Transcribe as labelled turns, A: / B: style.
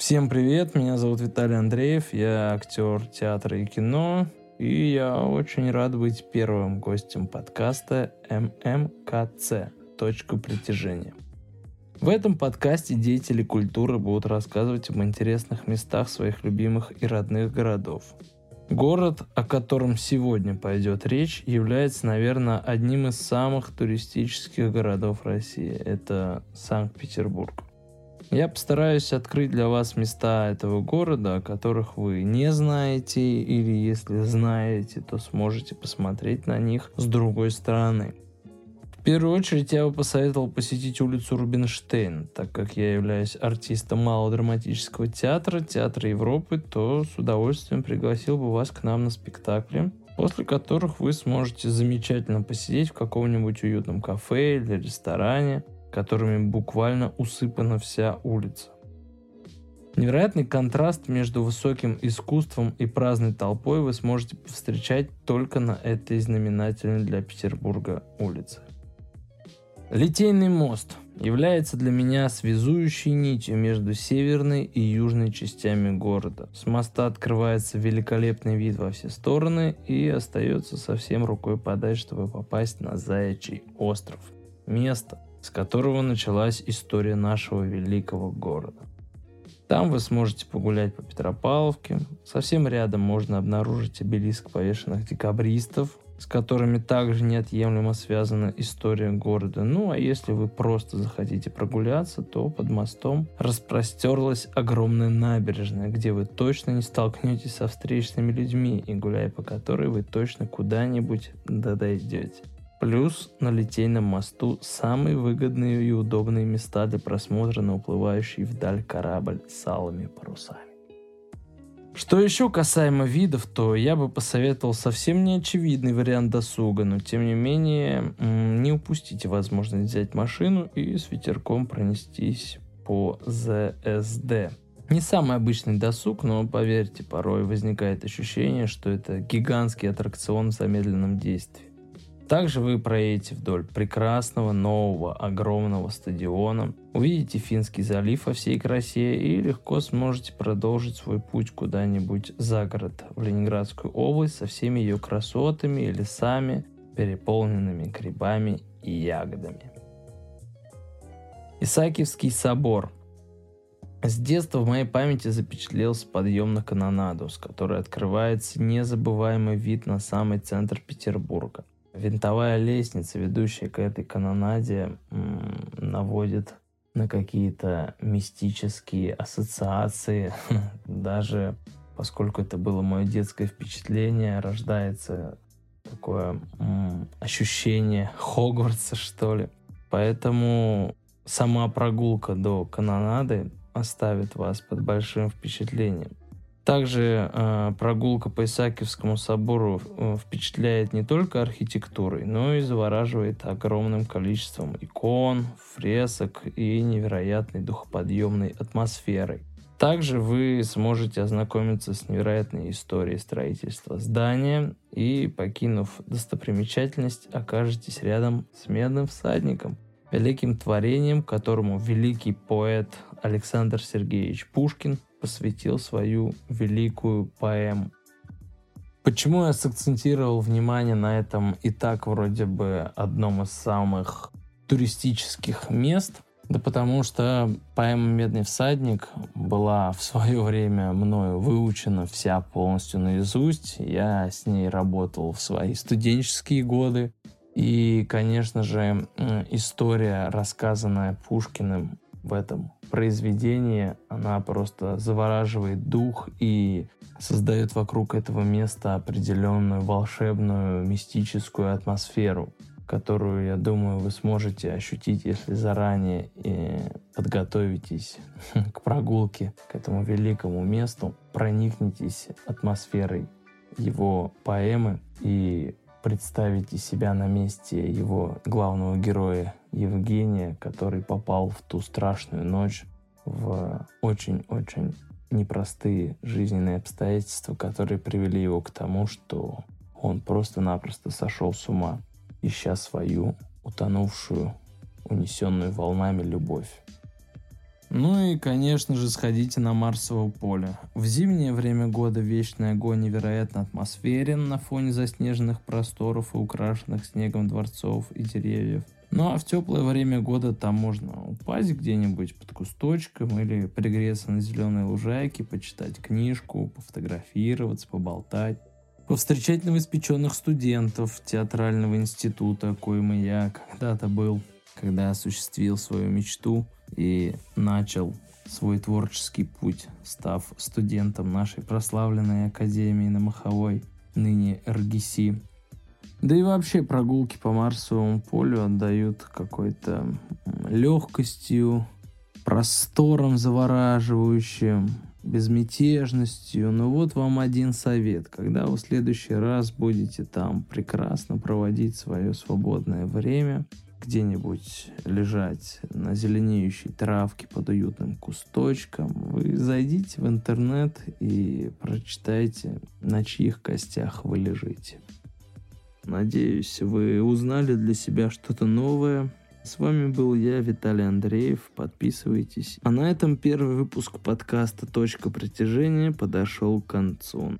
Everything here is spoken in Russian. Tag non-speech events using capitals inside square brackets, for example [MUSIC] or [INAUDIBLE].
A: Всем привет, меня зовут Виталий Андреев, я актер театра и кино, и я очень рад быть первым гостем подкаста ММКЦ «Точка притяжения». В этом подкасте деятели культуры будут рассказывать об интересных местах своих любимых и родных городов. Город, о котором сегодня пойдет речь, является, наверное, одним из самых туристических городов России. Это Санкт-Петербург. Я постараюсь открыть для вас места этого города, о которых вы не знаете, или если знаете, то сможете посмотреть на них с другой стороны. В первую очередь я бы посоветовал посетить улицу Рубинштейн, так как я являюсь артистом малого драматического театра, театра Европы, то с удовольствием пригласил бы вас к нам на спектакли, после которых вы сможете замечательно посидеть в каком-нибудь уютном кафе или ресторане, которыми буквально усыпана вся улица. Невероятный контраст между высоким искусством и праздной толпой вы сможете встречать только на этой знаменательной для Петербурга улице. Литейный мост является для меня связующей нитью между северной и южной частями города. С моста открывается великолепный вид во все стороны и остается совсем рукой подать, чтобы попасть на Заячий остров. Место, с которого началась история нашего великого города. Там вы сможете погулять по Петропавловке. Совсем рядом можно обнаружить обелиск повешенных декабристов, с которыми также неотъемлемо связана история города. Ну а если вы просто захотите прогуляться, то под мостом распростерлась огромная набережная, где вы точно не столкнетесь со встречными людьми и гуляя по которой вы точно куда-нибудь дойдете. Плюс на Литейном мосту самые выгодные и удобные места для просмотра на уплывающий вдаль корабль с алыми парусами. Что еще касаемо видов, то я бы посоветовал совсем неочевидный вариант досуга, но тем не менее не упустите возможность взять машину и с ветерком пронестись по ЗСД. Не самый обычный досуг, но поверьте, порой возникает ощущение, что это гигантский аттракцион в замедленном действии. Также вы проедете вдоль прекрасного, нового, огромного стадиона, увидите Финский залив во всей красе и легко сможете продолжить свой путь куда-нибудь за город, в Ленинградскую область со всеми ее красотами и лесами, переполненными грибами и ягодами. Исаакиевский собор – с детства в моей памяти запечатлелся подъем на канонаду, с которой открывается незабываемый вид на самый центр Петербурга. Винтовая лестница, ведущая к этой канонаде, наводит на какие-то мистические ассоциации. [LAUGHS] Даже поскольку это было мое детское впечатление, рождается такое ощущение [LAUGHS] Хогвартса, что ли. Поэтому сама прогулка до канонады оставит вас под большим впечатлением. Также э, прогулка по Исаакиевскому собору э, впечатляет не только архитектурой, но и завораживает огромным количеством икон, фресок и невероятной духоподъемной атмосферой. Также вы сможете ознакомиться с невероятной историей строительства здания и, покинув достопримечательность, окажетесь рядом с медным всадником, великим творением, которому великий поэт Александр Сергеевич Пушкин посвятил свою великую поэму. Почему я сакцентировал внимание на этом и так вроде бы одном из самых туристических мест? Да потому что поэма «Медный всадник» была в свое время мною выучена вся полностью наизусть. Я с ней работал в свои студенческие годы. И, конечно же, история, рассказанная Пушкиным в этом произведении, она просто завораживает дух и создает вокруг этого места определенную волшебную мистическую атмосферу, которую, я думаю, вы сможете ощутить, если заранее и подготовитесь [LAUGHS] к прогулке к этому великому месту, проникнетесь атмосферой его поэмы и представите себя на месте его главного героя Евгения, который попал в ту страшную ночь в очень-очень непростые жизненные обстоятельства, которые привели его к тому, что он просто-напросто сошел с ума, ища свою утонувшую, унесенную волнами любовь. Ну и, конечно же, сходите на Марсово поле. В зимнее время года вечный огонь невероятно атмосферен на фоне заснеженных просторов и украшенных снегом дворцов и деревьев. Ну а в теплое время года там можно упасть где-нибудь под кусточком или пригреться на зеленой лужайке, почитать книжку, пофотографироваться, поболтать. Повстречать новоиспеченных студентов театрального института, коим и я когда-то был, когда осуществил свою мечту и начал свой творческий путь, став студентом нашей прославленной Академии на Маховой, ныне РГС. Да и вообще прогулки по Марсовому полю отдают какой-то легкостью, простором завораживающим, безмятежностью. Но вот вам один совет. Когда вы в следующий раз будете там прекрасно проводить свое свободное время, где-нибудь лежать на зеленеющей травке под уютным кусточком, вы зайдите в интернет и прочитайте, на чьих костях вы лежите. Надеюсь, вы узнали для себя что-то новое. С вами был я, Виталий Андреев. Подписывайтесь. А на этом первый выпуск подкаста «Точка притяжения» подошел к концу.